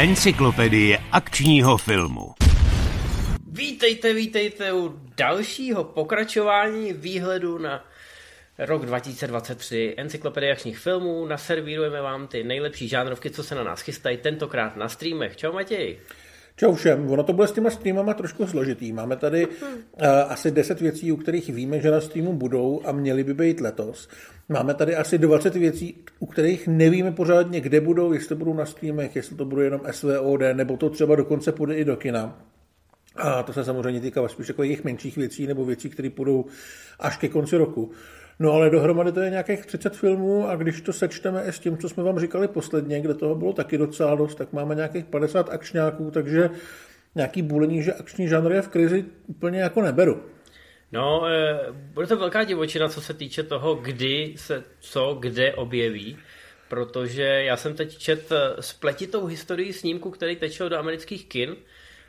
Encyklopedie akčního filmu. Vítejte, vítejte u dalšího pokračování výhledu na rok 2023. Encyklopedie akčních filmů. Naservírujeme vám ty nejlepší žánrovky, co se na nás chystají, tentokrát na streamech. Čau Matěj. Čau všem, ono to bude s těma streamama trošku složitý. Máme tady uh, asi 10 věcí, u kterých víme, že na streamu budou a měly by být letos. Máme tady asi 20 věcí, u kterých nevíme pořádně, kde budou, jestli budou na streamech, jestli to bude jenom SVOD, nebo to třeba dokonce půjde i do kina. A to se samozřejmě týká spíš takových menších věcí nebo věcí, které půjdou až ke konci roku. No ale dohromady to je nějakých 30 filmů a když to sečteme i s tím, co jsme vám říkali posledně, kde toho bylo taky docela dost, tak máme nějakých 50 akčňáků, takže nějaký bulení, že akční žánr je v krizi, úplně jako neberu. No, e, bude to velká divočina, co se týče toho, kdy se co kde objeví, protože já jsem teď čet e, spletitou historii snímku, který tečel do amerických kin.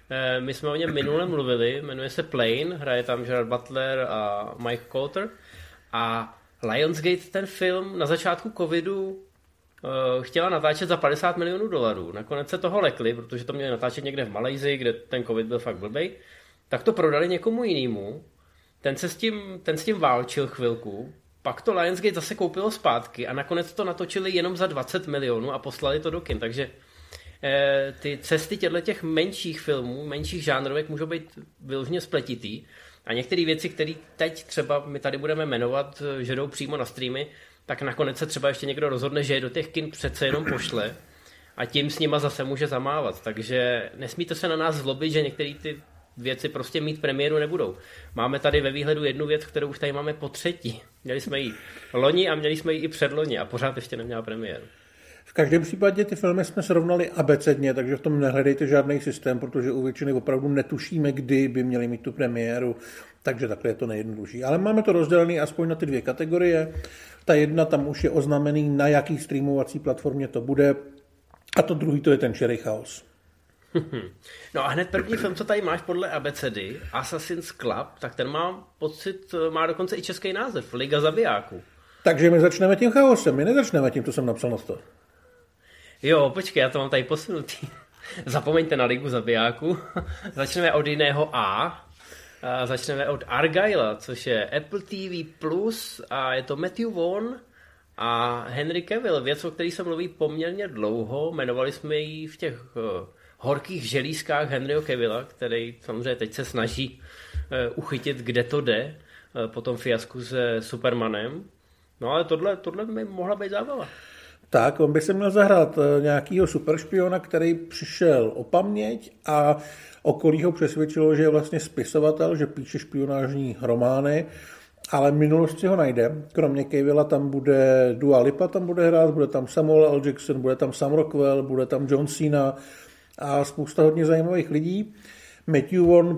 E, my jsme o něm minule mluvili, jmenuje se Plane, hraje tam Gerard Butler a Mike Coulter. A Lionsgate ten film na začátku covidu chtěla natáčet za 50 milionů dolarů. Nakonec se toho lekli, protože to měli natáčet někde v Malajzii, kde ten covid byl fakt blbej. Tak to prodali někomu jinému ten se s tím, ten s tím válčil chvilku, pak to Lionsgate zase koupilo zpátky a nakonec to natočili jenom za 20 milionů a poslali to do kin, takže eh, ty cesty těchto těch menších filmů, menších žánrovek můžou být vyloženě spletitý a některé věci, které teď třeba my tady budeme jmenovat, eh, že jdou přímo na streamy, tak nakonec se třeba ještě někdo rozhodne, že je do těch kin přece jenom pošle a tím s nima zase může zamávat. Takže nesmíte se na nás zlobit, že některé ty věci prostě mít premiéru nebudou. Máme tady ve výhledu jednu věc, kterou už tady máme po třetí. Měli jsme ji loni a měli jsme ji i předloni a pořád ještě neměla premiéru. V každém případě ty filmy jsme srovnali abecedně, takže v tom nehledejte žádný systém, protože u většiny opravdu netušíme, kdy by měli mít tu premiéru, takže takhle je to nejjednodušší. Ale máme to rozdělené aspoň na ty dvě kategorie. Ta jedna tam už je oznámený, na jaký streamovací platformě to bude, a to druhý to je ten Cherry House. No a hned první film, co tady máš podle abecedy, Assassin's Club, tak ten má pocit, má dokonce i český název, Liga zabijáků. Takže my začneme tím chaosem, my nezačneme tím, co jsem napsal na to. Jo, počkej, já to mám tady posunutý. Zapomeňte na Ligu zabijáků. začneme od jiného A. a. Začneme od Argyla, což je Apple TV Plus a je to Matthew Vaughn a Henry Cavill, věc, o který se mluví poměrně dlouho. Jmenovali jsme ji v těch eh, horkých želízkách Henryho Kevilla, který samozřejmě teď se snaží eh, uchytit, kde to jde, eh, po tom fiasku se Supermanem. No ale tohle, tohle by mohla být zábava. Tak, on by se měl zahrát eh, nějakýho superšpiona, který přišel o paměť a okolí ho přesvědčilo, že je vlastně spisovatel, že píše špionážní romány, ale minulosti ho najde. Kromě Kevilla tam bude Dua Lipa, tam bude hrát, bude tam Samuel L. Jackson, bude tam Sam Rockwell, bude tam John Cena, a spousta hodně zajímavých lidí. Matthew Vaughn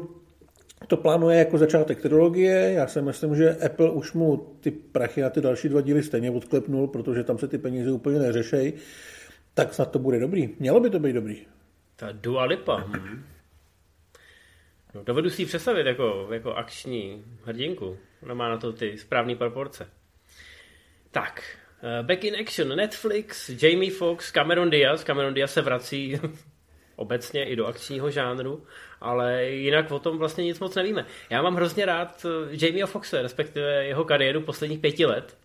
to plánuje jako začátek trilogie. Já si myslím, že Apple už mu ty prachy na ty další dva díly stejně odklepnul, protože tam se ty peníze úplně neřešejí. Tak snad to bude dobrý. Mělo by to být dobrý. Ta Dua Lipa. Hm. No, dovedu si ji představit jako, jako akční hrdinku. Ona má na to ty správné proporce. Tak, uh, Back in Action, Netflix, Jamie Foxx, Cameron Diaz. Cameron Diaz se vrací obecně i do akčního žánru, ale jinak o tom vlastně nic moc nevíme. Já mám hrozně rád eh, Jamieho Foxe, respektive jeho kariéru posledních pěti let,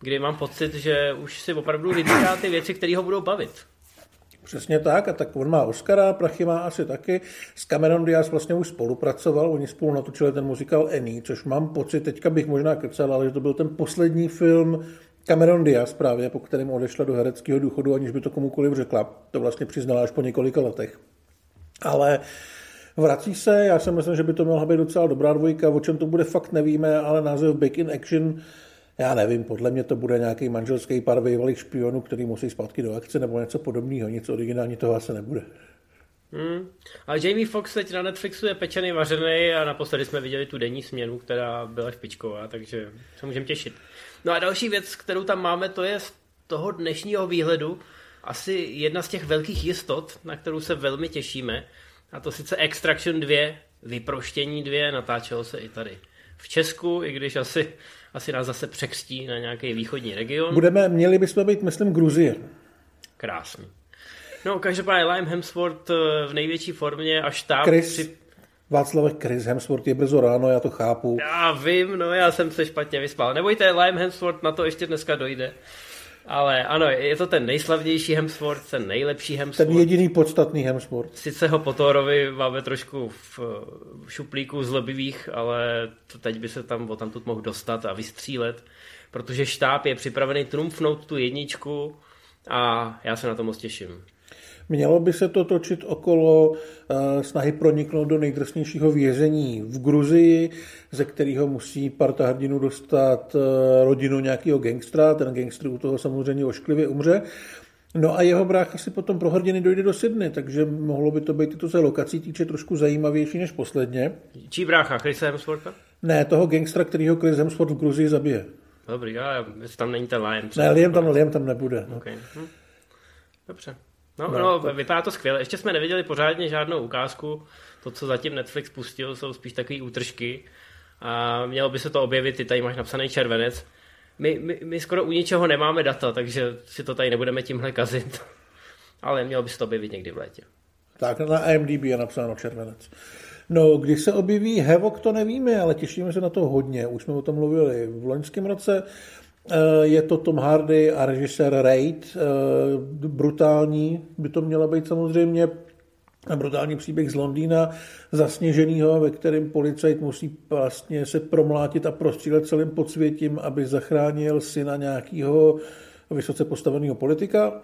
kdy mám pocit, že už si opravdu vybírá ty věci, které ho budou bavit. Přesně tak, a tak on má Oscara, prachy má asi taky. S Cameron Diaz vlastně už spolupracoval, oni spolu natočili ten muzikál Annie, což mám pocit, teďka bych možná kecal, ale že to byl ten poslední film Cameron Diaz právě, po kterém odešla do hereckého důchodu, aniž by to komukoliv řekla. To vlastně přiznala až po několika letech. Ale vrací se, já si myslím, že by to mohla být docela dobrá dvojka, o čem to bude fakt nevíme, ale název Back in Action, já nevím, podle mě to bude nějaký manželský pár bývalých špionů, který musí zpátky do akce nebo něco podobného, nic originální toho asi nebude. Hmm. A Jamie Foxx teď na Netflixu je pečený, vařený a naposledy jsme viděli tu denní směnu, která byla špičková, takže se můžeme těšit. No a další věc, kterou tam máme, to je z toho dnešního výhledu asi jedna z těch velkých jistot, na kterou se velmi těšíme, a to sice Extraction 2, Vyproštění 2, natáčelo se i tady v Česku, i když asi, asi nás zase překřtí na nějaký východní region. Budeme, měli bychom být, myslím, Gruzie. Krásný. No, každopádně Lime Hemsworth eh, v největší formě a štáb... Chris, při... Václav Chris Hemsworth je brzo ráno, já to chápu. Já vím, no já jsem se špatně vyspal. Nebojte, Lime Hemsworth na to ještě dneska dojde. Ale ano, je to ten nejslavnější Hemsworth, ten nejlepší Hemsworth. Ten jediný podstatný Hemsworth. Sice ho po Thorovi máme trošku v šuplíku zlobivých, ale to teď by se tam o tamtud mohl dostat a vystřílet, protože štáb je připravený trumfnout tu jedničku a já se na to moc těším. Mělo by se to točit okolo uh, snahy proniknout do nejdrsnějšího vězení v Gruzii, ze kterého musí parta hrdinů dostat uh, rodinu nějakého gangstra. Ten gangster u toho samozřejmě ošklivě umře. No a jeho brácha si potom pro hrdiny dojde do Sydney, takže mohlo by to být, to se lokací týče, trošku zajímavější než posledně. Čí brácha? Chris Hemswortha? Ne, toho gangstra, kterýho Chris Hemsworth v Gruzii zabije. Dobrý, já, tam není ten Liam. Ne, Liam tam, Liam tam nebude. No. Okay. Hm. Dobře. No, no, no to... vypadá to skvěle. Ještě jsme neviděli pořádně žádnou ukázku. To, co zatím Netflix pustil, jsou spíš takové útržky. A mělo by se to objevit, ty tady máš napsaný červenec. My, my, my skoro u ničeho nemáme data, takže si to tady nebudeme tímhle kazit. Ale mělo by se to objevit někdy v létě. Tak na IMDb je napsáno červenec. No, když se objeví Hevok, to nevíme, ale těšíme se na to hodně. Už jsme o tom mluvili v loňském roce. Eh, je to Tom Hardy a režisér Raid. Eh, brutální by to měla být samozřejmě brutální příběh z Londýna, zasněženýho, ve kterém policajt musí vlastně se promlátit a prostřílet celým podsvětím, aby zachránil syna nějakého vysoce postaveného politika.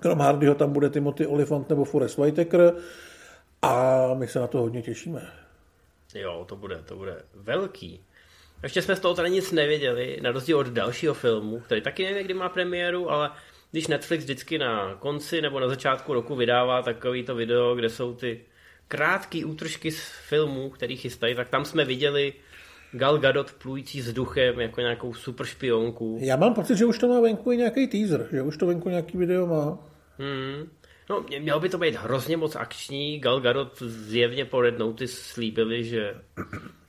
Krom Hardyho tam bude Timothy Olyphant nebo Forrest Whitaker a my se na to hodně těšíme. Jo, to bude, to bude velký. Ještě jsme z toho tady nic nevěděli, na rozdíl od dalšího filmu, který taky nevím, kdy má premiéru, ale když Netflix vždycky na konci nebo na začátku roku vydává takovýto video, kde jsou ty krátké útržky z filmů, který chystají, tak tam jsme viděli Gal Gadot plující vzduchem jako nějakou super špionku. Já mám pocit, že už to má venku i nějaký teaser, že už to venku nějaký video má. Hmm. No, mělo by to být hrozně moc akční. Gal Gadot zjevně po Red Notice slíbili, že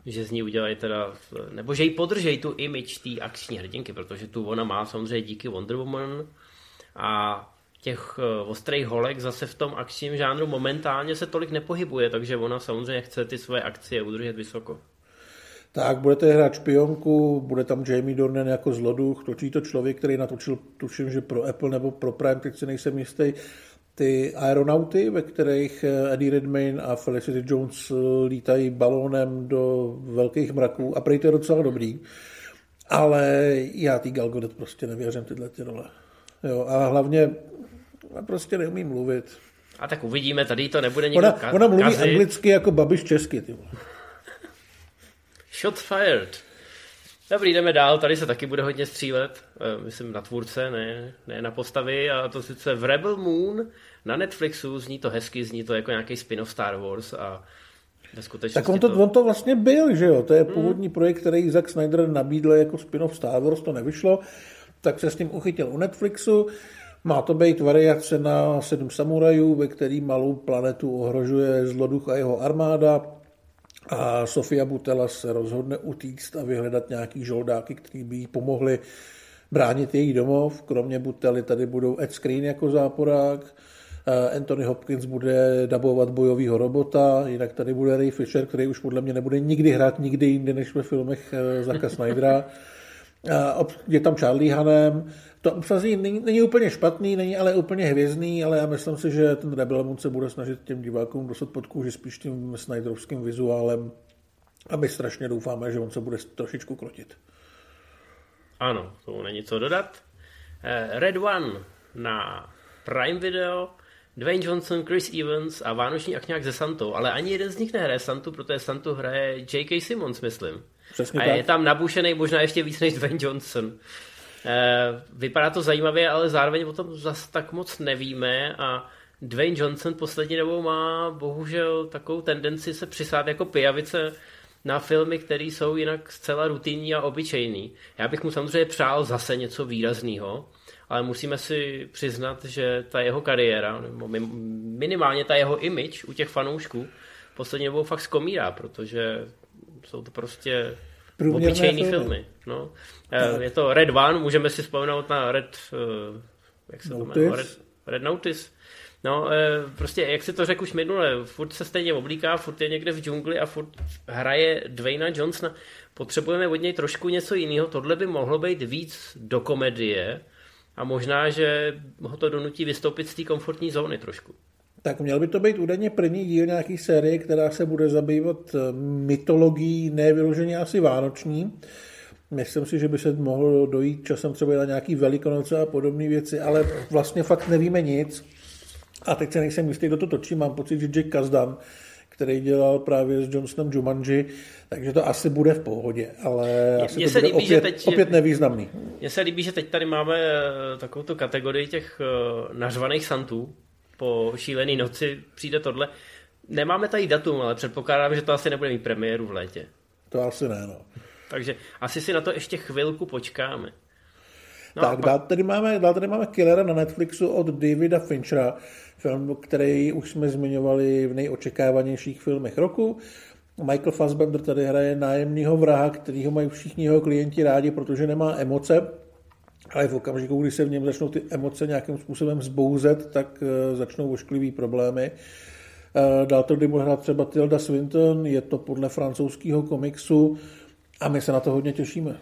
že z ní udělají teda, nebo že jí podržejí tu image té akční hrdinky, protože tu ona má samozřejmě díky Wonder Woman a těch eh, ostrých holek zase v tom akčním žánru momentálně se tolik nepohybuje, takže ona samozřejmě chce ty svoje akcie udržet vysoko. Tak, budete hrát špionku, bude tam Jamie Dornan jako zloduch, točí to člověk, který natočil, tuším, že pro Apple nebo pro Prime, teď si nejsem jistý, ty aeronauty, ve kterých eh, Eddie Redmayne a Felicity Jones eh, lítají balónem do velkých mraků a prý to je docela dobrý. Ale já tý Gal Gadot prostě nevěřím tyhle ty role. Jo, a hlavně já prostě neumím mluvit. A tak uvidíme, tady to nebude nikdo ona, ona mluví kazit. anglicky jako babiš česky. Ty Shot fired. Dobrý, jdeme dál, tady se taky bude hodně střílet, eh, myslím na tvůrce, ne, ne na postavy, a to sice v Rebel Moon na Netflixu, zní to hezky, zní to jako nějaký spin-off Star Wars a tak on to, to... on to vlastně byl, že jo, to je hmm. původní projekt, který Zack Snyder nabídl jako spin-off Star Wars, to nevyšlo, tak se s tím uchytil u Netflixu, má to být variace na sedm samurajů, ve který malou planetu ohrožuje zloduch a jeho armáda, a Sofia Butela se rozhodne utíct a vyhledat nějaký žoldáky, kteří by jí pomohli bránit její domov. Kromě Butely tady budou Ed Screen jako záporák, Anthony Hopkins bude dabovat bojového robota, jinak tady bude Ray Fisher, který už podle mě nebude nikdy hrát nikdy jinde než ve filmech eh, Zaka Snydera. Je tam Charlie Hanem, to obsazení není, není úplně špatný, není ale úplně hvězdný, ale já myslím si, že ten Rebel Moon se bude snažit těm divákům dostat pod kůži spíš tím Snyderovským vizuálem a my strašně doufáme, že on se bude trošičku krotit. Ano, to není co dodat. Eh, Red One na Prime Video, Dwayne Johnson, Chris Evans a Vánoční akňák ze Santou, ale ani jeden z nich nehraje Santu, protože Santu hraje J.K. Simmons, myslím. Přesně a tak. je tam nabušený možná ještě víc než Dwayne Johnson. Eh, vypadá to zajímavě, ale zároveň o tom zas tak moc nevíme a Dwayne Johnson poslední dobou má bohužel takovou tendenci se přisát jako pijavice na filmy, které jsou jinak zcela rutinní a obyčejný. Já bych mu samozřejmě přál zase něco výrazného, ale musíme si přiznat, že ta jeho kariéra, nebo minimálně ta jeho image u těch fanoušků poslední dobou fakt zkomírá, protože jsou to prostě obyčejný filmy. filmy. No. Eh, je to Red One, můžeme si vzpomenout na Red, eh, jak se to jmenuje? Red, Red Notice. No, eh, prostě, jak si to řekl už minule, furt se stejně oblíká, furt je někde v džungli a furt hraje Dwayna Johnsona. Potřebujeme od něj trošku něco jiného. Tohle by mohlo být víc do komedie a možná, že ho to donutí vystoupit z té komfortní zóny trošku. Tak měl by to být údajně první díl nějaký série, která se bude zabývat eh, mytologií, ne vyloženě asi vánoční. Myslím si, že by se mohlo dojít časem třeba na nějaký velikonoce a podobné věci, ale vlastně fakt nevíme nic. A teď se nejsem jistý, kdo to točí. Mám pocit, že Jack Kazdan, který dělal právě s Johnsonem Jumanji, takže to asi bude v pohodě, ale asi Mně to se bude líbí, opět, že teď- opět nevýznamný. Mně se líbí, že teď tady máme eh, takovou kategorii těch eh, nařvaných santů. Po šílený noci přijde tohle. Nemáme tady datum, ale předpokládám, že to asi nebude mít premiéru v létě. To asi ne, no. Takže asi si na to ještě chvilku počkáme. No, tak, pak, dál tady, máme, dál tady máme Killera na Netflixu od Davida Finchera, film, který už jsme zmiňovali v nejočekávanějších filmech roku. Michael Fassbender tady hraje nájemného vraha, kterýho mají všichni jeho klienti rádi, protože nemá emoce, ale v okamžiku, kdy se v něm začnou ty emoce nějakým způsobem zbouzet, tak eh, začnou ošklivý problémy. Eh, Dál to kdy hrát třeba Tilda Swinton, je to podle francouzského komiksu a my se na to hodně těšíme.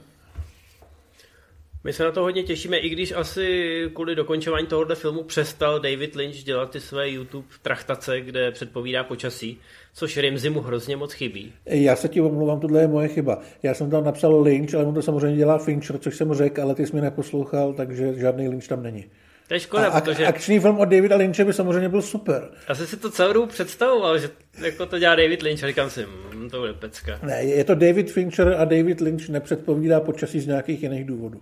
my se na to hodně těšíme, i když asi kvůli dokončování tohohle filmu přestal David Lynch dělat ty své YouTube trachtace, kde předpovídá počasí, což Rimzi mu hrozně moc chybí. Já se ti omlouvám, tohle je moje chyba. Já jsem tam napsal Lynch, ale on to samozřejmě dělá Fincher, což jsem řekl, ale ty jsi mě neposlouchal, takže žádný Lynch tam není. To je škoda, A, protože... akční film od Davida Lynche by samozřejmě byl super. Já jsem si to celou dobu představoval, že jako to dělá David Lynch a říkám si, hm, to bude pecka. Ne, je to David Fincher a David Lynch nepředpovídá počasí z nějakých jiných důvodů.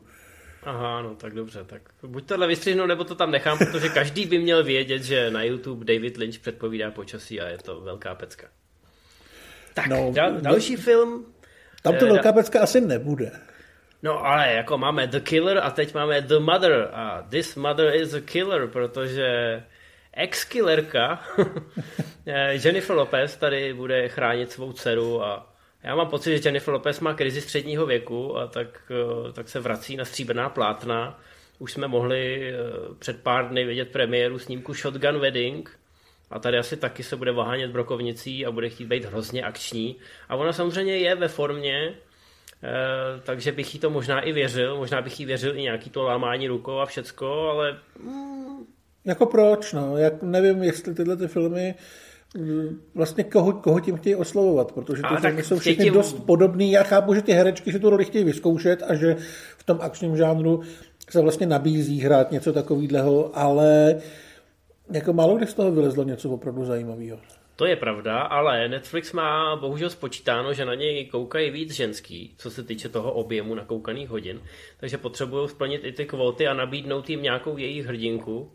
Aha, no tak dobře, tak buď tohle vystřihnu, nebo to tam nechám, protože každý by měl vědět, že na YouTube David Lynch předpovídá počasí a je to velká pecka. Tak, No, no, dal, no- další film, Tam to Eh, velká pecka asi nebude. no ale jako máme The Killer a teď máme The Mother a This Mother is a Killer, protože ex-killerka eh, Jennifer Lopez tady bude chránit svou dceru a já mám pocit, že Jennifer Lopez má krizi středního věku a tak, eh, tak se vrací na stříbrná plátna. Už jsme mohli eh, před pár dny vidět premiéru snímku Shotgun Wedding a tady asi taky se bude vahánět brokovnicí a bude chtít být hrozně akční. A ona samozřejmě je ve formě, eh, takže bych jí to možná i věřil, možná bych jí věřil i nějaký to lámání rukou a všecko, ale Jako proč, no? Jak, nevím, jestli tyhle ty filmy mm, vlastně koho, koho tím chtějí oslovovat, protože ty filmy jsou všechny tím- dost podobný. Já chápu, že ty herečky si tu roli chtějí vyzkoušet a že v tom akčním žánru se vlastně nabízí hrát něco takového, ale jako málo kdy z toho vylezlo něco opravdu zajímavého. To je pravda, ale Netflix má bohužel spočítáno, že na něj koukají víc ženský, co se týče toho objemu nakoukaných hodin, takže potřebují splnit i ty kvóty a nabídnout jim nějakou jejich hrdinku,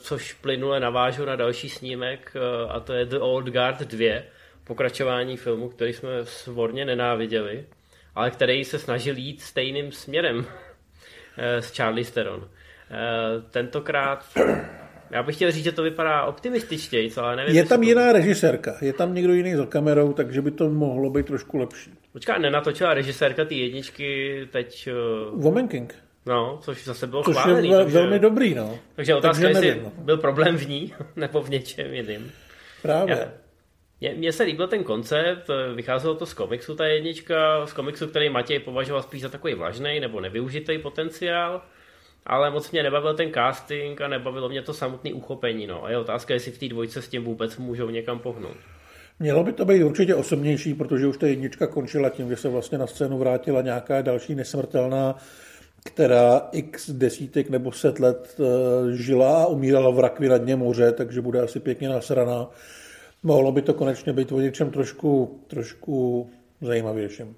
což plynule navážu na další snímek eh, a to je The Old Guard 2, pokračování filmu, který jsme svorně nenáviděli, ale který se snažil jít stejným směrem eh, s Charlie Theron. Eh, Tentokrát já bych chtěl říct, že to vypadá optimističtěji, ale nevím. Je tam to- jiná režisérka, je tam někdo jiný za kamerou, takže by to mohlo být trošku lepší. Počká, nenatočila režisérka ty jedničky teď, Woman King, no, což zase bylo což je chválený. vel, takže, velmi dobrý, no. takže otázka, takže jestli nevím, no. byl problém v ní, nebo v něčem jiným. Právě. Já- Mně, mně se líbil ten koncept, vycházelo to z komiksu, ta jednička, z komiksu, který Matěj považoval spíš za takový vlažný nebo nevyužitý potenciál, ale moc mě nebavil ten casting a nebavilo mě to samotné uchopení. No. A je otázka, jestli v té dvojce s tím vůbec můžou někam pohnout. Mělo by to být určitě osobnější, protože už ta jednička končila tím, že se vlastně na scénu vrátila nějaká další nesmrtelná, která x desítek nebo set let eh, žila a umírala v rakvi na dně moře, takže bude asi pěkně nasraná. Mohlo by to konečně být o něčem trošku, trošku zajímavějším.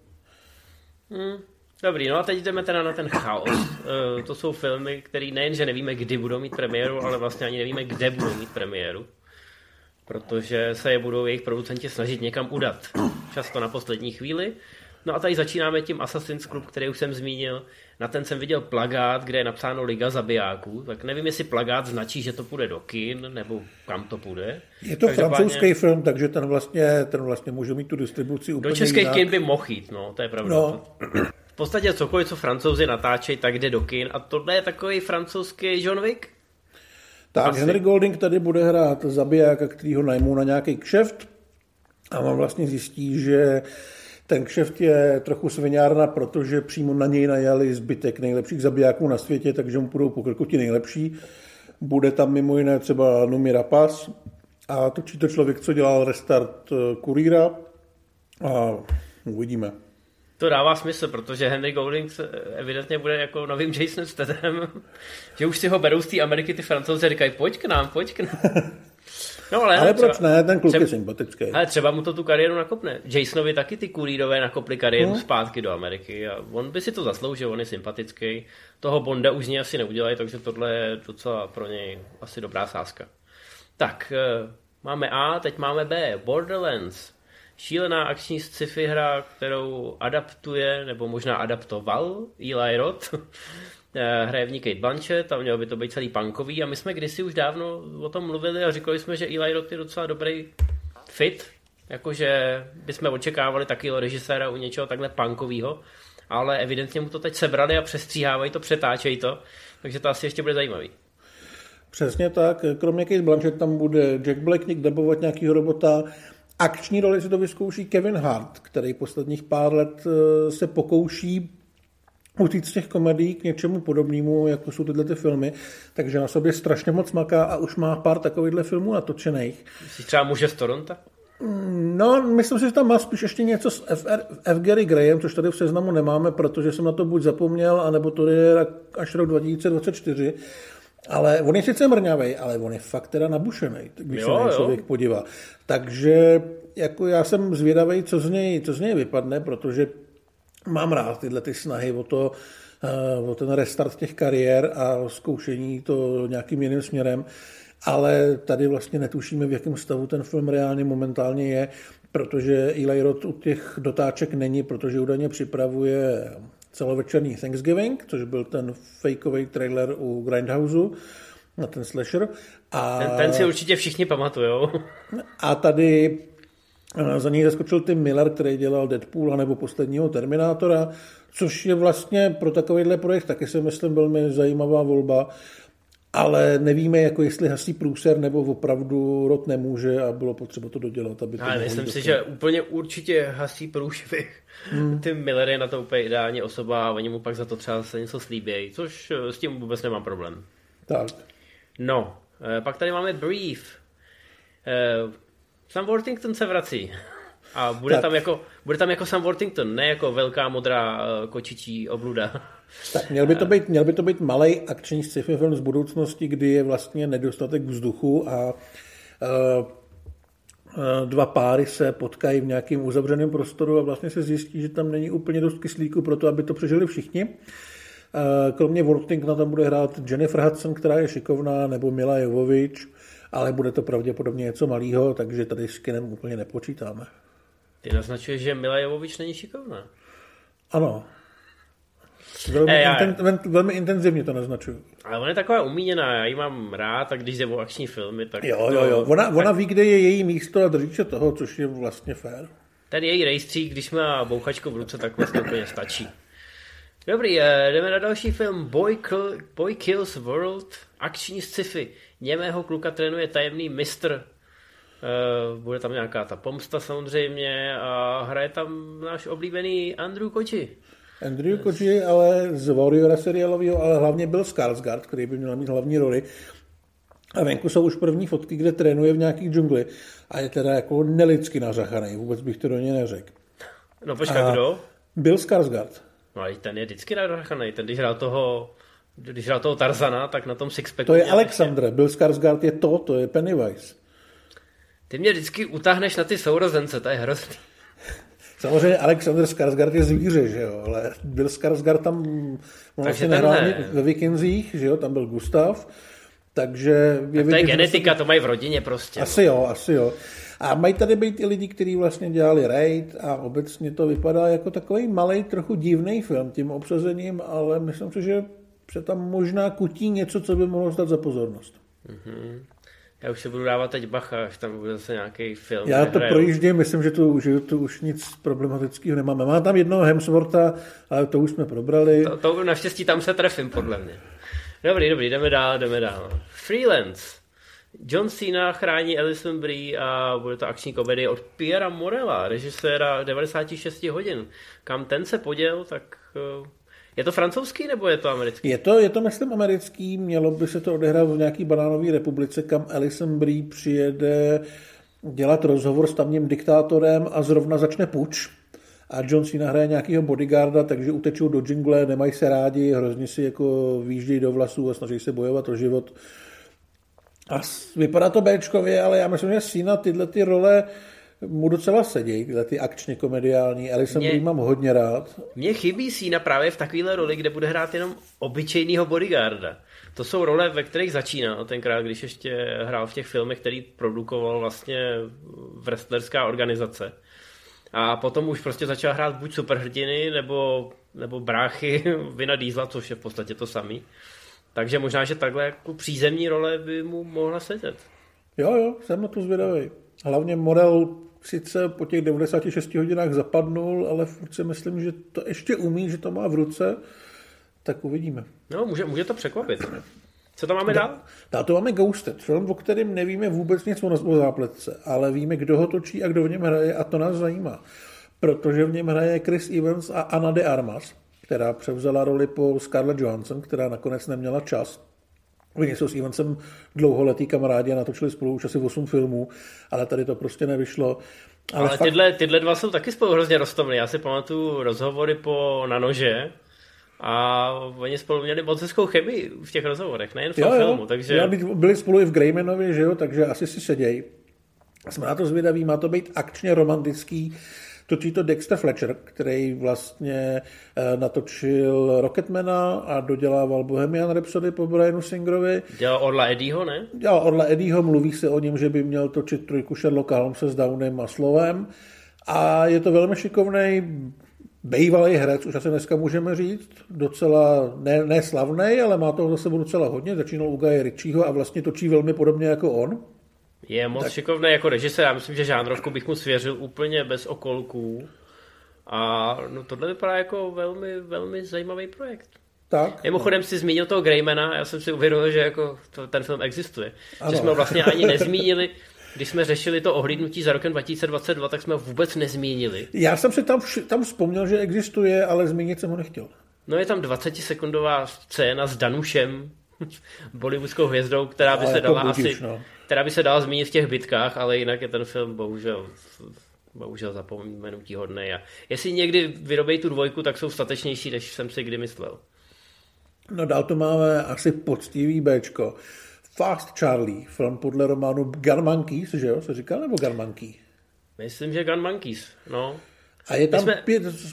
Dobrý, no a teď jdeme teda na ten chaos. Eh, To jsou filmy, které nejenže nevíme, kdy budou mít premiéru, ale vlastně ani nevíme, kde budou mít premiéru. Protože se je budou jejich producenti snažit někam udat. Často na poslední chvíli. No a tady začínáme tím Assassin's Club, který už jsem zmínil. Na ten jsem viděl plagát, kde je napsáno Liga zabijáků. Tak nevím, jestli plagát značí, že to půjde do kin, nebo kam to půjde. Je to Každopádně francouzský film, takže ten vlastně, ten vlastně může mít tu distribuci úplně Do českých kin by mohl jít, no, to je pravda. No. V podstatě cokoliv, co francouzi natáčejí, tak jde do kin. A tohle je takový francouzský John Wick? Tak, Asi. Henry Golding tady bude hrát zabijáka, který ho najmou na nějaký kšeft a on vlastně zjistí, že ten kšeft je trochu sviňárna, protože přímo na něj najali zbytek nejlepších zabijáků na světě, takže mu budou po krku ti nejlepší. Bude tam mimo jiné třeba Numi Rapaz a točí to člověk, co dělal restart eh, Kurýra a uvidíme. To dává smysl, protože Henry Golding se evidentně bude jako novým Jasonem Stathamem, že už si ho berou z té Ameriky ty francouzi a říkají, pojď k nám, pojď k nám. No ale, Ale třeba, proč ne, ten kluk třeba- je sympatický. ale třeba mu to tu kariéru nakopne. Jasonovi taky ty kurírové nakopli kariéru No. zpátky do Ameriky a on by si to zasloužil, on je sympatický. Toho Bonda už z něj asi neudělají, takže tohle je docela pro něj asi dobrá sázka. Tak, eh, máme A, teď máme B, Borderlands. Šílená akční sci-fi hra, kterou adaptuje, nebo možná adaptoval Eli Roth. Eh, Hraje v ní Kate Blanchett a mělo by to být celý punkový a my jsme kdysi už dávno o tom mluvili a říkali jsme, že Eli Roth je docela dobrý fit, jakože bychom očekávali takového režiséra u něčeho takhle punkového, ale evidentně mu to teď sebrali a přestříhávají to, přetáčejí to, takže to asi ještě bude zajímavý. Přesně tak. Kromě Kate Blanchett tam bude Jack Blacknick dabovat nějakýho robota. Akční roli si to vyzkouší Kevin Hart, který posledních pár let eh, se pokouší utíct z těch komedií k něčemu podobnému, jako jsou tyhle ty filmy, takže na sobě strašně moc maká a už má pár takovýchhle filmů natočených. Jsi třeba muže z Toronto? No, myslím si, že tam má spíš ještě něco s FR, F. Gary Graham, což tady v seznamu nemáme, protože jsem na to buď zapomněl, anebo to je až rok 2024. Ale on je sice mrňavej, ale on je fakt teda nabušený, když Jo, se na člověk podívá. Takže jako já jsem zvědavý, co z něj, co z něj vypadne, protože mám rád tyhle ty snahy o to, eh, o ten restart těch kariér a zkoušení to nějakým jiným směrem, ale tady vlastně netušíme, v jakém stavu ten film reálně momentálně je, protože Eli Roth u těch dotáček není, protože údajně připravuje celovečerní Thanksgiving, což byl ten fakeový trailer u Grindhouseu na ten slasher. A... Ten, ten si určitě všichni pamatujou. A tady za něj zaskočil Tim Miller, který dělal Deadpool nebo posledního Terminátora, což je vlastně pro takovýhle projekt taky si myslím velmi zajímavá volba, ale nevíme, jako jestli hasí průser nebo opravdu rod nemůže a bylo potřeba to dodělat, aby to Ale myslím si, že úplně určitě hasí průšvih. Hmm. Tim Miller je na to úplně ideální osoba a oni mu pak za to třeba se něco slíbějí, což eh, s tím vůbec nemám problém. Tak. No, eh, pak tady máme Brief. Eh, Sam Worthington se vrací. A bude Tak. tam, jako, bude tam jako Sam Worthington, ne jako velká modrá eh, kočičí obluda. Tak měl by to být, měl by to být malý akční sci-fi film z budoucnosti, kdy je vlastně nedostatek vzduchu a eh, eh, dva páry se potkají v nějakém uzavřeném prostoru a vlastně se zjistí, že tam není úplně dost kyslíku pro to, aby to přežili všichni. Eh, Kromě Worthingtona tam bude hrát Jennifer Hudson, která je šikovná, nebo Mila Jovovič, ale bude to pravděpodobně něco malého, takže tady s kinem úplně nepočítáme. Ty naznačuješ, že Mila Jovovič není šikovná. Ano. Velmi, Eh, já- inten, vel- velmi intenzivně to naznačuju. Ale ona je taková umíněná, já ji mám rád a když jde o akční filmy, tak Jo, jo, jo. Ona, tak ona ví, kde je její místo a drží se toho, což je vlastně fér. ten její rejstřík, když má bouchačku v ruce, tak vlastně úplně stačí. Dobrý, eh, jdeme na další film Boy, Kill, Boy Kills World, akční sci-fi. Němého kluka trénuje tajemný mistr. Eh, Bude tam nějaká ta pomsta samozřejmě a hraje tam náš oblíbený Andrew Koči. Andrew Koji, ale z Warriora seriálového, ale hlavně byl Skarsgård, který by měl mít hlavní roli. A venku jsou už první fotky, kde trénuje v nějaký džungli. A je teda jako nelidsky nařachaný, vůbec bych to do něj neřekl. No počkej, kdo? Byl Skarsgård. No ale ten je vždycky narachaný, ten když hrál toho když hrál toho Tarzana, tak na tom Sixpacku... To je měl Alexandre, Bill Skarsgård je to, to je Pennywise. Ty mě vždycky utáhneš na ty sourozence, to je hrozný. Samozřejmě Alexander Skarsgård je zvíře, že jo, ale Bill Skarsgård tam on vlastně nehrál ve Vikinzích, že jo, tam byl Gustav, takže je To je genetika, to mají v rodině prostě. Asi jo, asi jo. A mají tady být i lidi, kteří vlastně dělali Raid a obecně to vypadá jako takový malý, trochu divný film tím obsazením, ale myslím si, že se tam možná kutí něco, co by mohlo stát za pozornost. Já už se budu dávat teď bacha, až tam bude zase nějaký film. Já to projíždím, myslím, že tu, že tu už nic problematického nemáme. Má tam jednoho Hemswortha, ale to už jsme probrali. To, to naštěstí tam se trefím, podle mě. Dobrý, dobrý, jdeme dál, jdeme dál. Freelance. John Cena chrání Alison Brie a bude to akční komedie od Piera Morella, režiséra 96 hodin. Kam ten se poděl, tak eh, je to francouzský nebo je to americký? Je to, je to myslím americký, mělo by se to odehrát v nějaký banánové republice, kam Alison Brie přijede dělat rozhovor s tamním diktátorem a zrovna začne puč. A John Cena hraje nějakého bodyguarda, takže utečou do džingle, nemají se rádi, hrozně si jako výjíždějí do vlasů a snaží se bojovat o život. A vypadá to Bčkově, ale já myslím, že Cena tyhle ty role mu docela sedí, tyhle ty akčně komediální. Alison Brie mám hodně rád. Mně chybí Cena právě v takovéhle roli, kde bude hrát jenom obyčejného bodyguarda. To jsou role, ve kterých začínal tenkrát, když ještě hrál v těch filmech, který produkoval vlastně wrestlerská organizace. A potom už prostě začal hrát buď superhrdiny, nebo, nebo bráchy Vina Diesla, což je v podstatě to samý. Takže možná, že takhle jako přízemní role by mu mohla sedět. Jo, jo, jsem na to zvědavý. Hlavně Morel sice po těch 96 hodinách zapadnul, ale furt si myslím, že to ještě umí, že to má v ruce, tak uvidíme. No, může, může to překvapit. Co tam máme dál? Dál to máme Ghosted, film, o kterém nevíme vůbec nic o zápletce, ale víme, kdo ho točí a kdo v něm hraje a to nás zajímá. Protože v něm hraje Chris Evans a Anna de Armas, která převzala roli po Scarlett Johansson, která nakonec neměla čas. Oni jsou s Evansem dlouholetý kamarádi a natočili spolu už asi 8 filmů, ale tady to prostě nevyšlo. Ale, ale fakt... tyhle, tyhle dva jsou taky spolu hrozně rostomilí. Já si pamatuju rozhovory po Na nože, a oni spolu měli moc hezkou chemii v těch rozhovorech, nejen v tom jo, filmu. Jo. Takže... Já byli spolu i v Greymanovi, že jo, takže asi si seděj. Jsme na to zvědaví, má to být akčně romantický. Točí to Dexter Fletcher, který vlastně eh, natočil Rocketmana a dodělával Bohemian Rhapsody po Brianu Singerovi. Dělal Orla Eddieho, ne? Dělal Orla Eddieho, mluví se o něm, že by měl točit trojku Sherlocka Holmesa s Downem a Slovem. A je to velmi šikovný Bejvalý herec, už asi dneska můžeme říct, docela ne, ne slavný, ale má toho za sebou docela hodně. Začínal u Guy Ritchieho a vlastně točí velmi podobně jako on. Je moc tak. šikovný jako režisér, já myslím, že žánrovku bych mu svěřil úplně bez okolků. A no, tohle vypadá jako velmi, velmi zajímavý projekt. Tak. Mimochodem si zmínil toho Greymana, já jsem si uvědomil, že jako to, ten film existuje. Ano. Že jsme ho vlastně ani nezmínili. Když jsme řešili to ohlídnutí za rokem 2022, tak jsme ho vůbec nezmínili. Já jsem si tam, tam vzpomněl, že existuje, ale zmínit jsem ho nechtěl. No je tam 20-sekundová scéna s Danušem, bollywoodskou hvězdou, která by ale se jako dala budíš, asi, no. Která by se dala zmínit v těch bitkách, ale jinak je ten film bohužel bohužel zapomenutí hodný. A jestli někdy vyrobej tu dvojku, tak jsou statečnější, než jsem si kdy myslel. No dál to máme asi poctivý Bčko. Fast Charlie, film podle románu Gun Monkeys, že jo, se říká, nebo Gun Monkey? Myslím, že Gun Monkeys, no. A je tam jsme...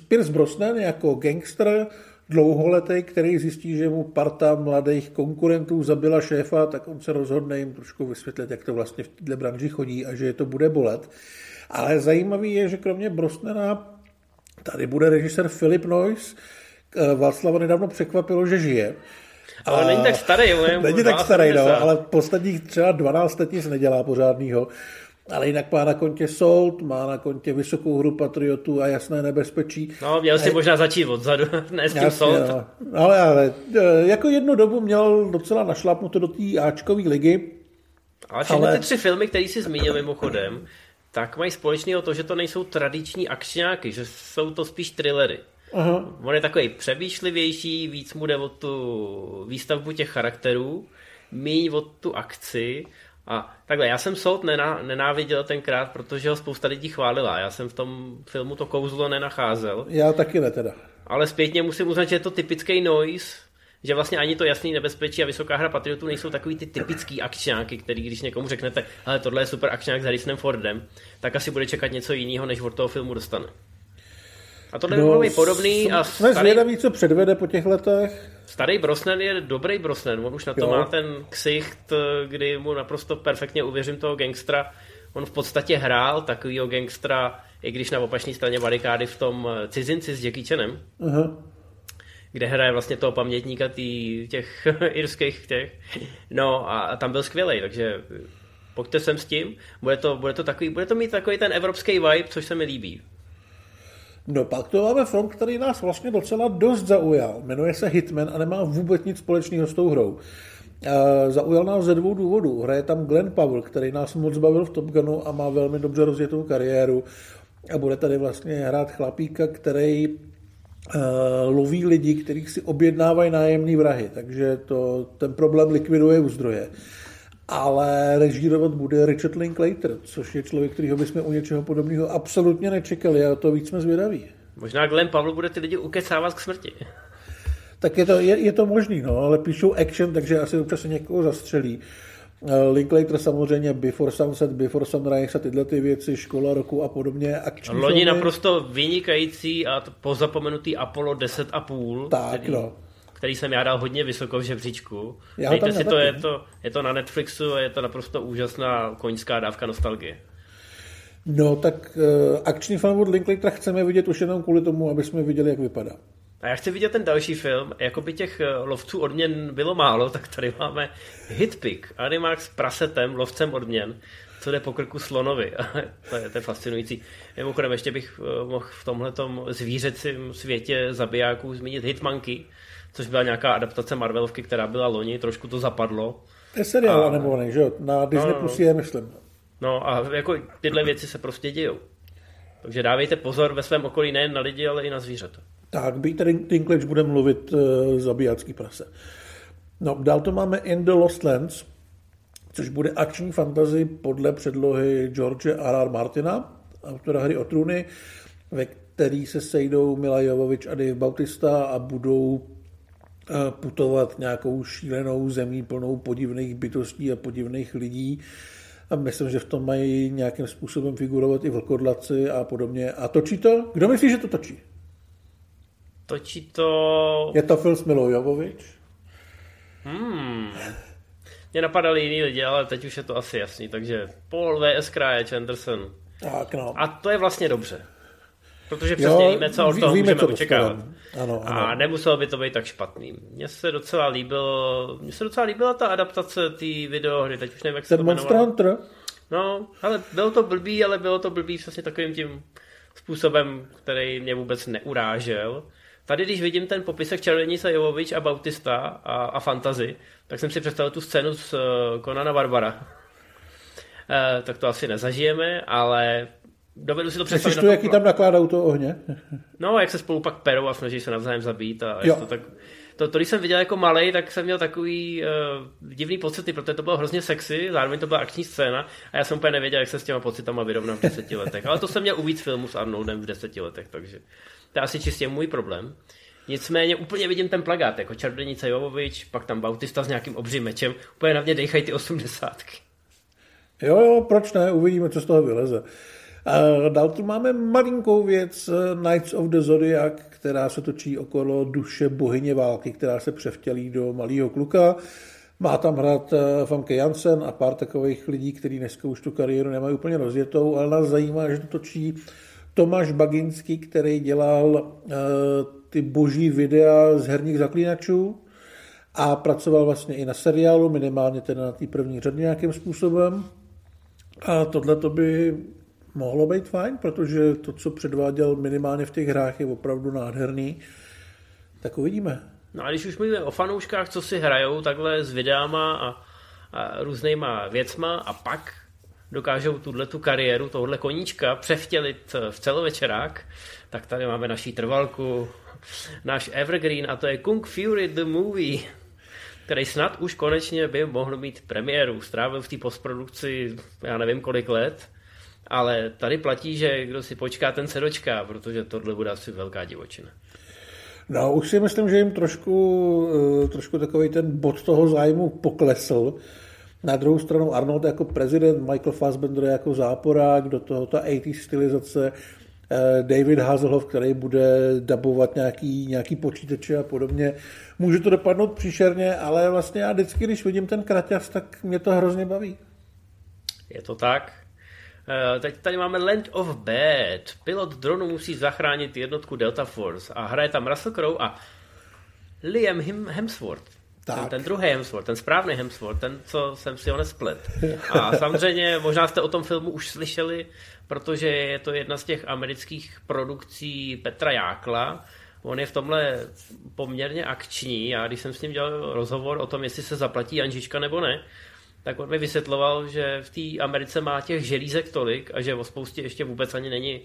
Pierce Brosnan jako gangster, dlouholetý, který zjistí, že mu parta mladých konkurentů zabila šéfa, tak on se rozhodne jim trošku vysvětlit, jak to vlastně v této branži chodí a že je to bude bolet. Ale zajímavý je, že kromě Brosnana tady bude režisér Philip Noyce, Václava nedávno překvapilo, že žije. Ale a... není tak starý. Není tak starý, no, ale posledních třeba 12 let nic nedělá pořádnýho. Ale jinak má na kontě Sold, má na kontě vysokou hru Patriotů a jasné nebezpečí. No, měl si a... možná začít odzadu, ne s tím Jasně, Sold. No. Ale, ale e, jako jednu dobu měl docela našlapnuto do té Ačkové ligy. Ale všechny ale... ty tři filmy, které jsi zmínil mimochodem, tak mají společného to, že to nejsou tradiční akčňáky, že jsou to spíš thrillery. Aha. On je takový přemýšlivější, víc mu jde o tu výstavbu těch charakterů, míň o tu akci. A takhle, já jsem Soud nená, nenáviděl tenkrát, protože ho spousta lidí chválila. Já jsem v tom filmu to kouzlo nenacházel. Já taky ne teda. Ale zpětně musím uznat, že je to typický noise, že vlastně ani to jasný nebezpečí a vysoká hra Patriotů nejsou takový ty typický akčňáky, který když někomu řeknete, ale tohle je super akčňák s Harrisonem Fordem, tak asi bude čekat něco jiného, než od toho filmu dostane. A tohle no, by podobný. A jsme starý... zvědaví, co předvede po těch letech. Starý Brosnan je dobrý Brosnan. On už na to jo. má ten ksicht, kdy mu naprosto perfektně uvěřím toho gangstra. On v podstatě hrál takovýho gangstra, i když na opačné straně barikády v tom Cizinci s Jackie Chanem. Uh-huh kde hraje vlastně toho pamětníka tý, těch irských těch. No a tam byl skvělý, takže pojďte sem s tím. Bude to, bude to, takový, bude to mít takový ten evropský vibe, což se mi líbí. No pak to máme film, který nás vlastně docela dost zaujal. Jmenuje se Hitman a nemá vůbec nic společného s tou hrou. Uh, zaujal nás ze dvou důvodů. Hraje tam Glenn Powell, který nás moc bavil v Top Gunu a má velmi dobře rozjetou kariéru. A bude tady vlastně hrát chlapíka, který uh, loví lidi, kterých si objednávají nájemní vrahy. Takže to, ten problém likviduje u zdroje. Ale režírovat bude Richard Linklater, což je člověk, kterýho bychom u něčeho podobného absolutně nečekali a to víc jsme zvědaví. Možná Glenn Pavel bude ty lidi ukecávat k smrti. Tak je to, je, je to možný, no, ale píšou action, takže asi občas někoho zastřelí. Eh, Linklater samozřejmě Before Sunset, Before Sunrise a tyhle ty věci, Škola roku a podobně. Akční Loni filmy. naprosto vynikající a pozapomenutý Apollo 10,5. Tak, který, no. Který jsem já dal hodně vysoko v žebříčku. Dejte si to je, to, je to na Netflixu a je to naprosto úžasná koňská dávka nostalgie. No, tak uh, akční film od Linklatera chceme vidět už jenom kvůli tomu, aby jsme viděli, jak vypadá. A já chci vidět ten další film. Jako by těch eh, lovců odměn bylo málo, tak tady máme Hitpick, Animax s prasetem, lovcem odměn, co jde po krku slonovi. to, je, to je fascinující. Mimochodem, ještě bych eh, mohl v tomhle zvířecím světě zabijáků zmínit Hitmanky, což byla nějaká adaptace Marvelovky, která byla loni, trošku to zapadlo. To je seriál animovaný, že jo? Na Disney no, Plus je, myslím. No a jako tyhle věci se prostě dějou. Takže dávejte pozor ve svém okolí nejen na lidi, ale i na zvířata. Tak, Peter Dinklage bude mluvit uh, zabijácký prase. No, dál to máme In the Lost Lands, což bude akční fantasy podle předlohy George R. R. Martina, autora hry o trůny, ve který se sejdou Mila Jovovič a Dave Bautista a budou eh, putovat nějakou šílenou zemí plnou podivných bytostí a podivných lidí. A myslím, že v tom mají nějakým způsobem figurovat i vlkodlaci a podobně. A točí to? Kdo myslí, že to točí? Točí to... Je to Phil Smilojovovič? Hmm. Mě napadaly jiný lidi, ale teď už je to asi jasný, takže Paul V.S. Kraje, Anderson. Tak no. A to je vlastně dobře. Protože přesně jo, víme, co od toho můžeme očekávat. Ano, ano. A nemuselo by to být tak špatný. Mně se docela líbilo, mně se docela líbila ta adaptace té videohry, teď už nevím, jak se Ten to Monster Hunter? No, ale bylo to blbý, ale bylo to blbý přesně takovým tím způsobem, který mě vůbec neurážel. Tady, když vidím ten popisek Čarodějnice Jovovič a Bautista a, a Fantazy, tak jsem si představil tu scénu z uh, Konana Barbara. Uh, tak to asi nezažijeme, ale dovedu si to představit. Myslíš to, jaký tam nakládá to ohně? no, jak se spolu pak perou a snaží se navzájem zabít. A jo. to tak... To, to, když jsem viděl jako malý, tak jsem měl takový uh, divný pocity, protože to bylo hrozně sexy, zároveň to byla akční scéna a já jsem úplně nevěděl, jak se s těma pocitama vyrovnám v deseti letech. Ale to jsem měl uvíc filmu s Arnoldem v deseti letech, takže to je asi čistě můj problém. Nicméně úplně vidím ten plagát, jako Čarodějnice Jovovič, pak tam Bautista s nějakým obřím mečem, úplně na mě dejchají ty osmdesátky. Jo, jo, proč ne, uvidíme, co z toho vyleze. A dál tu máme malinkou věc Knights of the Zodiac, která se točí okolo duše bohyně války, která se převtělí do malého kluka. Má tam hrát eh, Famke Jansen a pár takových lidí, kteří dneska už tu kariéru nemají úplně rozjetou, ale nás zajímá, že to točí Tomáš Baginský, který dělal uh, ty boží videa z herních zaklínačů a pracoval vlastně i na seriálu, minimálně teda na té první řadě nějakým způsobem. A tohle to by mohlo být fajn, protože to, co předváděl minimálně v těch hrách, je opravdu nádherný. Tak uvidíme. No a když už mluvíme o fanouškách, co si hrajou takhle s videama a, a různýma věcma a pak dokážou tuhle tu kariéru, tohle koníčka převtělit v celovečerák, tak tady máme naší trvalku, náš evergreen a to je Kung Fury the Movie, který snad už konečně by mohl mít premiéru. Strávil v té postprodukci já nevím kolik let, ale tady platí, že kdo si počká, ten se dočká, protože tohle bude asi velká divočina. No, už si myslím, že jim trošku, eh, trošku takový ten bod toho zájmu poklesl, na druhou stranu Arnold jako prezident, Michael Fassbender jako záporák, do toho ta 80 stylizace, eh, David Hasselhoff, který bude dabovat nějaký, nějaký počítače a podobně. Může to dopadnout příšerně, ale vlastně já vždycky, když vidím ten kraťas, tak mě to hrozně baví. Je to tak. Eh, teď tady máme Land of Bad. Pilot dronu musí zachránit jednotku Delta Force a hraje tam Russell Crowe a Liam Hemsworth. Tak. Ten, ten druhý Hemsworth, ten správný Hemsworth, ten, co jsem si ho nesplet. A samozřejmě možná jste o tom filmu už slyšeli, protože je to jedna z těch amerických produkcí Petra Jákla. On je v tomhle poměrně akční. a když jsem s ním dělal rozhovor o tom, jestli se zaplatí Anžička nebo ne, tak on mi vysvětloval, že v té Americe má těch želízek tolik a že o spoustě ještě vůbec ani není e,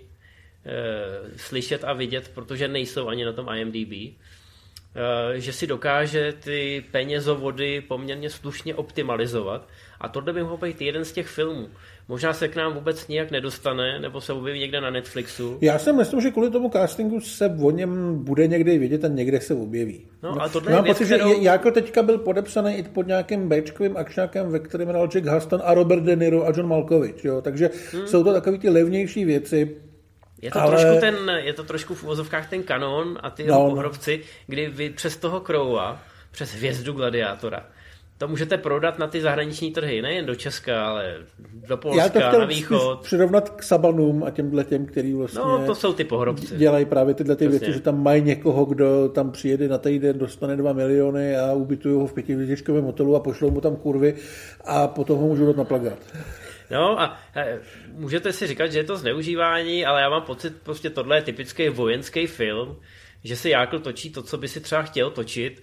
slyšet a vidět, protože nejsou ani na tom IMDb. E, že si dokáže ty penězovody poměrně slušně optimalizovat a tohle by mohl být jeden z těch filmů. Možná se k nám vůbec nijak nedostane, nebo se objeví někde na Netflixu. Já si myslím, že kvůli tomu castingu se o něm bude někde vidět a někde se objeví. No, a tohle Mám věc, pocit, kterou... že Jákl teďka byl podepsaný i pod nějakým Bčkovým akčňákem, ve kterém hrál Jack Huston a Robert De Niro a John Malkovich. Jo? Takže hmm. jsou to takové ty levnější věci, je to, ale... trošku ten, je to trošku v uvozovkách ten kanon a ty no, no. pohrobci, kdy vy přes toho Crowa, přes hvězdu gladiátora, to můžete prodat na ty zahraniční trhy, nejen do Česka, ale do Polska, Já to chtěl na východ. přirovnat k Sabanům a těm těm, který vlastně no, to jsou ty pohrobci. dělají právě tyhle ty věci, že tam mají někoho, kdo tam přijede na týden, dostane dva miliony a ubytují ho v pětivěděčkovém hotelu a pošlou mu tam kurvy a potom ho můžou dát na plagát. No a he, můžete si říkat, že je to zneužívání, ale já mám pocit, prostě tohle je typický vojenský film, že si Jákl točí to, co by si třeba chtěl točit,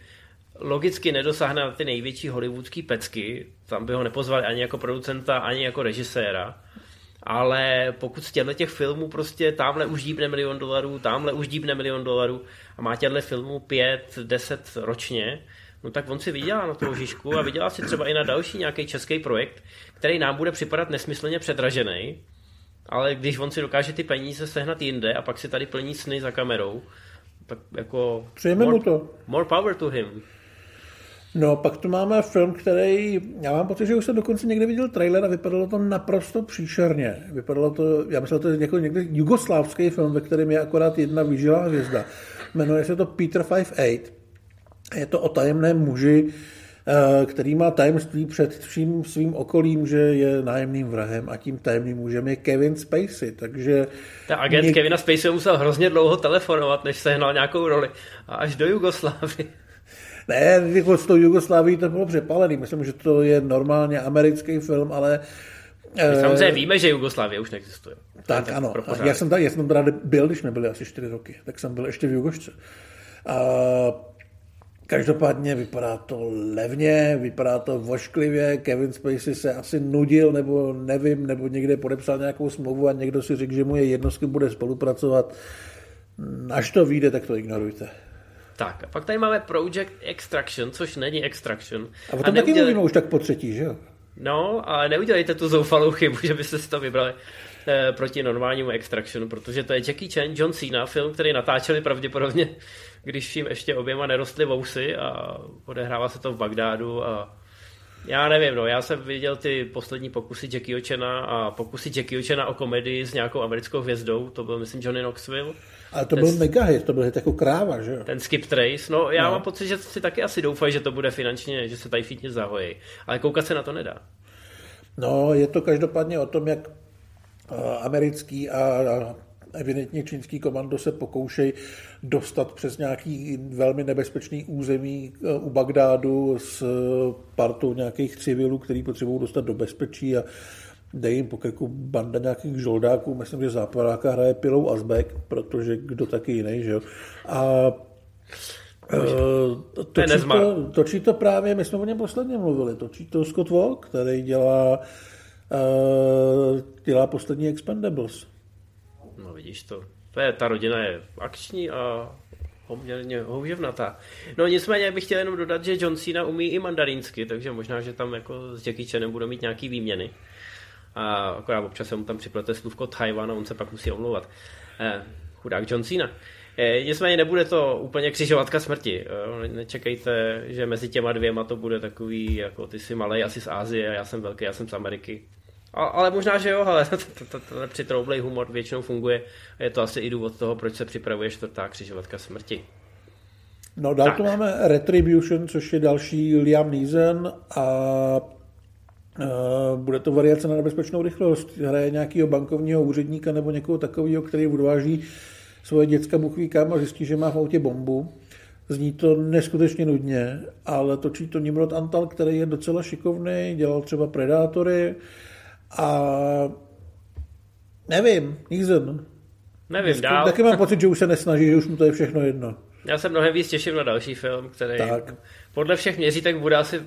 logicky nedosáhne na ty největší hollywoodský pecky, tam by ho nepozvali ani jako producenta, ani jako režiséra, ale pokud z těchto těch filmů prostě tamhle už dípne milion dolarů, tamhle už dípne milion dolarů a má těchto filmů pět, deset ročně, no tak on si vydělá na toho Žižku a vydělá si třeba i na další nějaký český projekt, který nám bude připadat nesmyslně předražený, ale když on si dokáže ty peníze sehnat jinde a pak si tady plní sny za kamerou, tak jako... Přejeme more, mu to. More power to him. No, pak tu máme film, který, já mám pocit, že už jsem dokonce někde viděl trailer a vypadalo to naprosto příšerně. Vypadalo to, já myslel, to je jako někde jugoslávský film, ve kterém je akorát jedna výživá hvězda. Jmenuje se to Peter 58. Je to o tajemném muži, eh, který má tajemství před vším svým okolím, že je nájemným vrahem a tím tajemným mužem je Kevin Spacey, takže... Ta agent něk... Kevina Spacey musel hrozně dlouho telefonovat, než sehnal nějakou roli a až do Jugoslávy. Ne, jako s tou Jugoslávií to bylo přepalený. Myslím, že to je normálně americký film, ale... My eh, samozřejmě víme, že Jugoslávie už neexistuje. Tak, ano. Já jsem, tady, já jsem tady byl, když jsme byli asi čtyři roky. Tak jsem byl ještě v Jugošce. A Každopádně vypadá to levně, vypadá to vošklivě, Kevin Spacey se asi nudil, nebo nevím, nebo někde podepsal nějakou smlouvu a někdo si řekl, že mu je jedno, s kým bude spolupracovat. Až to vyjde, tak to ignorujte. Tak, a pak tady máme Project Extraction, což není Extraction. A o tom taky mluvíme už tak po třetí, že jo? No, ale neudělejte tu zoufalou chybu, že byste si to vybrali proti normálnímu Extractionu, protože to je Jackie Chan, John Cena, film, který natáčeli pravděpodobně, když jim ještě oběma nerostly vousy a odehrává se to v Bagdádu a já nevím, no, já jsem viděl ty poslední pokusy Jackie Chana a pokusy Jackie Chana o komedii s nějakou americkou hvězdou, to byl, myslím, Johnny Knoxville. Ale to ten, byl mega hit, to byl hit jako kráva, že jo? Ten Skip Trace, no já no. mám pocit, že si taky asi doufají, že to bude finančně, že se tady fitně zahojí, ale koukat se na to nedá. No, je to každopádně o tom, jak americký a evidentně čínský komando se pokoušejí dostat přes nějaký velmi nebezpečný území e, u Bagdádu s partou nějakých civilů, který potřebují dostat do bezpečí a dej jim po krku banda nějakých žoldáků, myslím, že západáka hraje Pilou Azbek, protože kdo taky jiný, že jo. A točí, to, točí to právě, my jsme o něm posledně mluvili, točí to Scott Walk, který dělá, uh, dělá poslední Expendables. No vidíš to. To je, ta rodina je akční a poměrně houževnatá. No nicméně bych chtěl jenom dodat, že John Cena umí i mandarínsky, takže možná, že tam jako s Jackie Chanem budou mít nějaký výměny. A akorát občas se mu tam připlete slůvko Taiwan a on se pak musí omlouvat. Eh, chudák John Cena. Eh, nicméně nebude to úplně křižovatka smrti. Eh, nečekejte, že mezi těma dvěma to bude takový, jako ty jsi malej asi z Ázie a já jsem velký, já jsem z Ameriky. A, ale možná, že jo, ale ten přitroublej humor většinou funguje a je to asi i důvod toho, proč se připravuje čtvrtá křižovatka smrti. No dál tak. tu máme Retribution, což je další Liam Neeson a Uh, bude to variace na nebezpečnou rychlost. Hraje nějakého bankovního úředníka nebo někoho takového, který odváží svoje děcka buchví kam a zjistí, že má v autě bombu Zní to neskutečně nudně, ale točí to Nimrod Antal, který je docela šikovný, dělal třeba Predátory a nevím, Nixon. Nevím, dál. Taky mám pocit, že už se nesnaží, že už mu to je všechno jedno. Já se mnohem víc těším na další film, který tak. podle všech měřítek bude asi,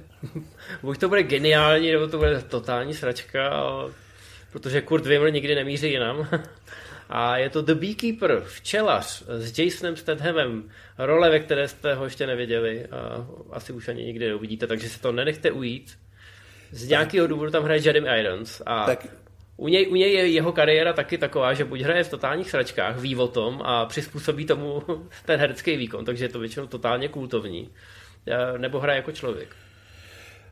buď to bude geniální, nebo to bude totální sračka, protože Kurt Wimmer nikdy nemíří jinam. A je to The Beekeeper, včelař s Jasonem Stathamem, role, ve které jste ho ještě neviděli a asi už ani nikdy neuvidíte, takže se to nenechte ujít. Z nějakého důvodu tam hraje Jeremy Irons a tak. U něj, u něj je jeho kariéra taky taková, že buď hraje v totálních sračkách, ví o tom a přizpůsobí tomu ten herecký výkon, takže je to většinou totálně kultovní, nebo hraje jako člověk.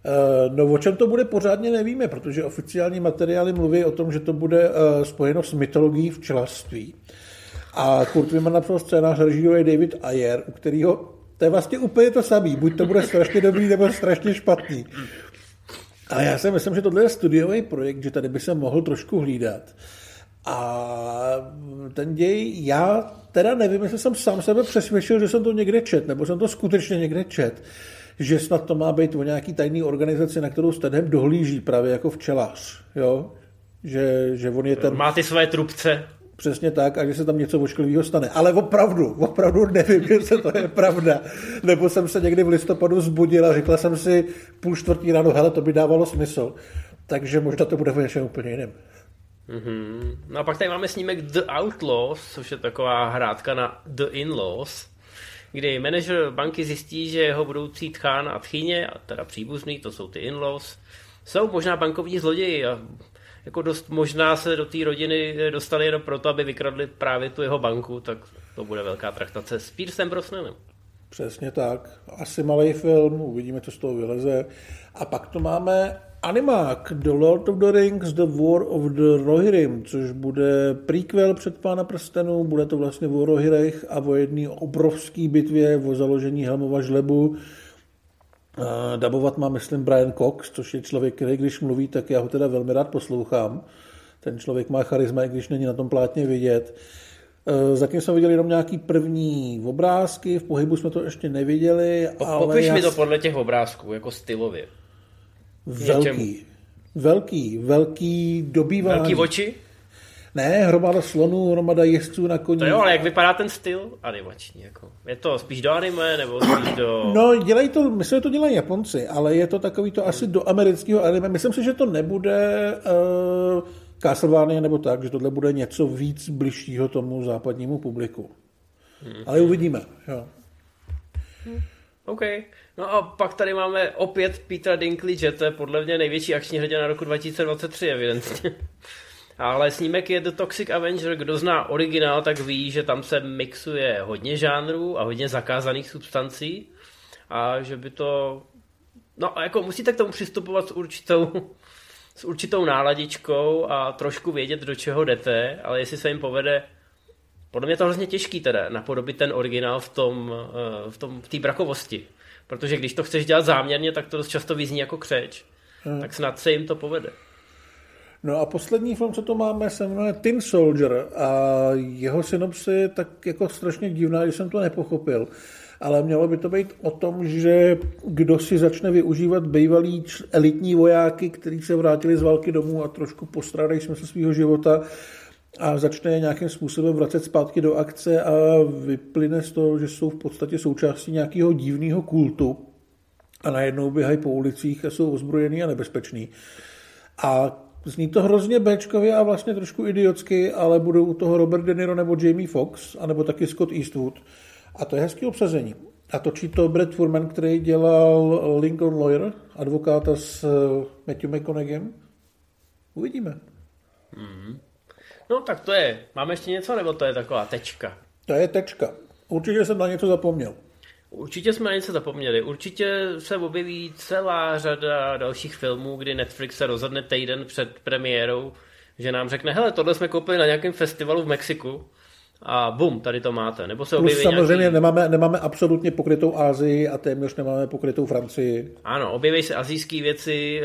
Eh, no o čem to bude pořádně nevíme, protože oficiální materiály mluví o tom, že to bude eh, spojeno s mytologií včelařství. A Kurt Wimmer napsal scénář, režíruje David Ayer, u kterého to je vlastně úplně to samý. Buď to bude strašně dobrý, nebo strašně špatný. A já si myslím, že tohle je studiový projekt, že tady by se mohl trošku hlídat. A ten děj, já teda nevím, jestli jsem sám sebe přesvědčil, že jsem to někde čet, nebo jsem to skutečně někde čet že snad to má být o nějaký tajný organizaci, na kterou Stedham dohlíží právě jako včelař, jo? Že, že on je ten... Má ty své trubce. Přesně tak, a že se tam něco ošklivého stane. Ale opravdu, opravdu nevím, jestli to je pravda. Nebo jsem se někdy v listopadu zbudil a řekla jsem si půl čtvrtý ráno, hele, to by dávalo smysl. Takže možná to bude v něčem úplně jiném. Mm-hmm. No a pak tady máme snímek The Outlaws, což je taková hrádka na The In-Laws kdy manažer banky zjistí, že jeho budoucí tchán a tchyně, a teda příbuzný, to jsou ty in-laws, jsou možná bankovní zloději a jako dost možná se do té rodiny dostali jenom proto, aby vykradli právě tu jeho banku, tak to bude velká traktace s Piercem Brosnanem. Přesně tak. Asi malý film, uvidíme, co z toho vyleze. A pak to máme animák The Lord of the Rings The War of the Rohirrim, což bude prequel před Pána prstenů, bude to vlastně o Rohirech a o jedné obrovské bitvě, o založení Helmova žlebu. Dabovat má, myslím, Brian Cox, což je člověk, který když mluví, tak já ho teda velmi rád poslouchám. Ten člověk má charisma, i když není na tom plátně vidět. E, zatím jsme viděli jenom nějaký první obrázky, v pohybu jsme to ještě neviděli. Popiš ale mi to podle těch obrázků, jako stylově. Velký. Velký, velký dobývání. Velký oči? Ne, hromada slonů, hromada jezdců na koni. To jo, ale jak vypadá ten styl animační? Jako? Je to spíš do anime, nebo spíš do... No, dělají to, myslím, že to dělají Japonci, ale je to takový to asi do amerického anime. Myslím si, že to nebude uh, Castlevania nebo tak, že tohle bude něco víc bližšího tomu západnímu publiku. Hmm. Ale uvidíme, jo. Hmm. OK. No a pak tady máme opět Petra Dinklage, to je podle mě největší akční hrdina roku 2023, evidentně. Ale snímek je The Toxic Avenger, kdo zná originál, tak ví, že tam se mixuje hodně žánrů a hodně zakázaných substancí a že by to... No jako musíte k tomu přistupovat s určitou, s určitou náladičkou a trošku vědět, do čeho jdete, ale jestli se jim povede podle mě je to hrozně těžký teda napodobit ten originál v tom, eh, v tom, v té brakovosti. Protože když to chceš dělat záměrně, tak to dost často vyzní jako křeč. Hmm. Tak snad se jim to povede. No a poslední film, co to máme, se jmenuje Tin Soldier a jeho synopsy je tak jako strašně divná, že jsem to nepochopil. Ale mělo by to být o tom, že kdo si začne využívat bývalý elitní vojáky, kteří se vrátili z války domů a trošku postrádají smysl svého života, a začne je nějakým způsobem vracet zpátky do akce a vyplyne z toho, že jsou v podstatě součástí nějakého divného kultu a najednou běhají po ulicích a jsou ozbrojený a nebezpeční. A zní to hrozně bečkově a vlastně trošku idiotsky, ale budou u toho Robert De Niro nebo Jamie Foxx, anebo taky Scott Eastwood. A to je hezký obsazení. A točí to Brad Furman, který dělal Lincoln Lawyer, advokáta s eh, Matthew McConaughey. Uvidíme. Mm-hmm. No tak to je. Máme ještě něco, nebo to je taková tečka? To je tečka. Určitě jsem na něco zapomněl. Určitě jsme na něco zapomněli. Určitě se objeví celá řada dalších filmů, kdy Netflix se rozhodne týden před premiérou, že nám řekne, hele, tohle jsme koupili na nějakém festivalu v Mexiku a bum, tady to máte. Nebo se objeví samozřejmě nějaký... nemáme, nemáme absolutně pokrytou Asii a téměř nemáme pokrytou Francii. Ano, objeví se azijské věci.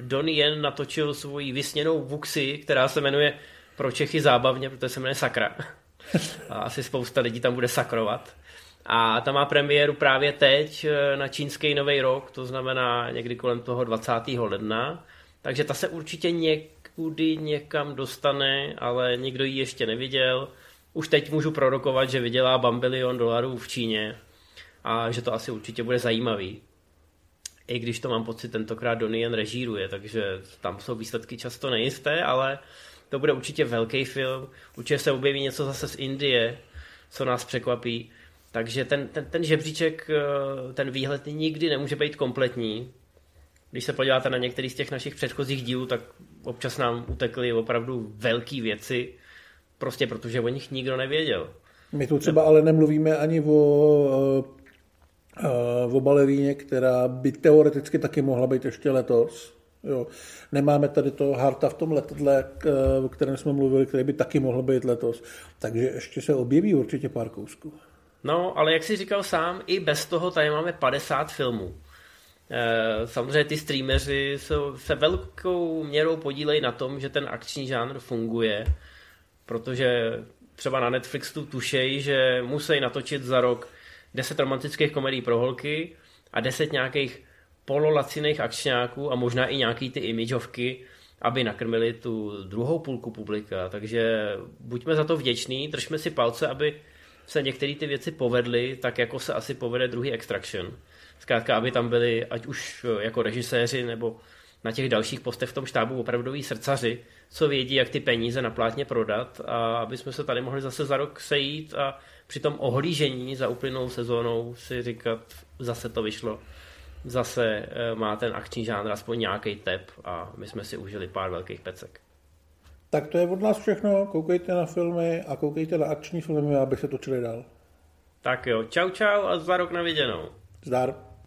Donnie Yen natočil svoji vysněnou Vuxi, která se jmenuje pro Čechy zábavně, protože se jmenuje Sakra. A asi spousta lidí tam bude sakrovat. A ta má premiéru právě teď eh, na čínský nový rok, to znamená někdy kolem toho 20. ledna. Takže ta se určitě někudy někam dostane, ale nikdo ji ještě neviděl. Už teď můžu prorokovat, že vydělá bambilion dolarů v Číně a že to asi určitě bude zajímavý. I když to mám pocit, tentokrát Donnie režíruje, takže tam jsou výsledky často nejisté, ale to bude určitě velký film. Určitě se objeví něco zase z Indie, co nás překvapí. Takže ten, ten, ten žebříček, eh, ten výhled nikdy nemůže být kompletní. Když se podíváte na některý z těch našich předchozích dílů, tak občas nám utekly opravdu velké věci, prostě protože o nich nikdo nevěděl. My tu třeba ale nemluvíme ani o, eh, o baleríně, která by teoreticky taky mohla být ještě letos. Jo. Nemáme tady to Harta v tom letadle, o kterém jsme mluvili, který by taky mohl být letos. Takže ještě se objeví určitě pár kousků. No, ale jak jsi říkal sám, i bez toho tady máme 50 filmů. E, samozřejmě ty streameři se velkou měrou podílejí na tom, že ten akční žánr funguje, protože třeba na Netflixu tušejí, že musí natočit za rok 10 romantických komedií pro holky a 10 nějakých pololaciných akčňáků a možná i nějaký ty imageovky, aby nakrmili tu druhou půlku publika. Takže buďme za to vděční, držme si palce, aby se některé ty věci povedly, tak jako se asi povede druhý Extraction. Zkrátka, aby tam byli, ať už jako režiséři nebo na těch dalších postech v tom štábu opravdoví srdcaři, co vědí, jak ty peníze na plátně prodat a aby jsme se tady mohli zase za rok sejít a při tom ohlížení za uplynulou sezónou si říkat, zase to vyšlo zase eh, má ten akční žánr aspoň nějaký tep a my jsme si užili pár velkých pecek. Tak to je od nás všechno, koukejte na filmy a koukejte na akční filmy, aby se točili dál. Tak jo, čau čau a za rok na viděnou. Zdar.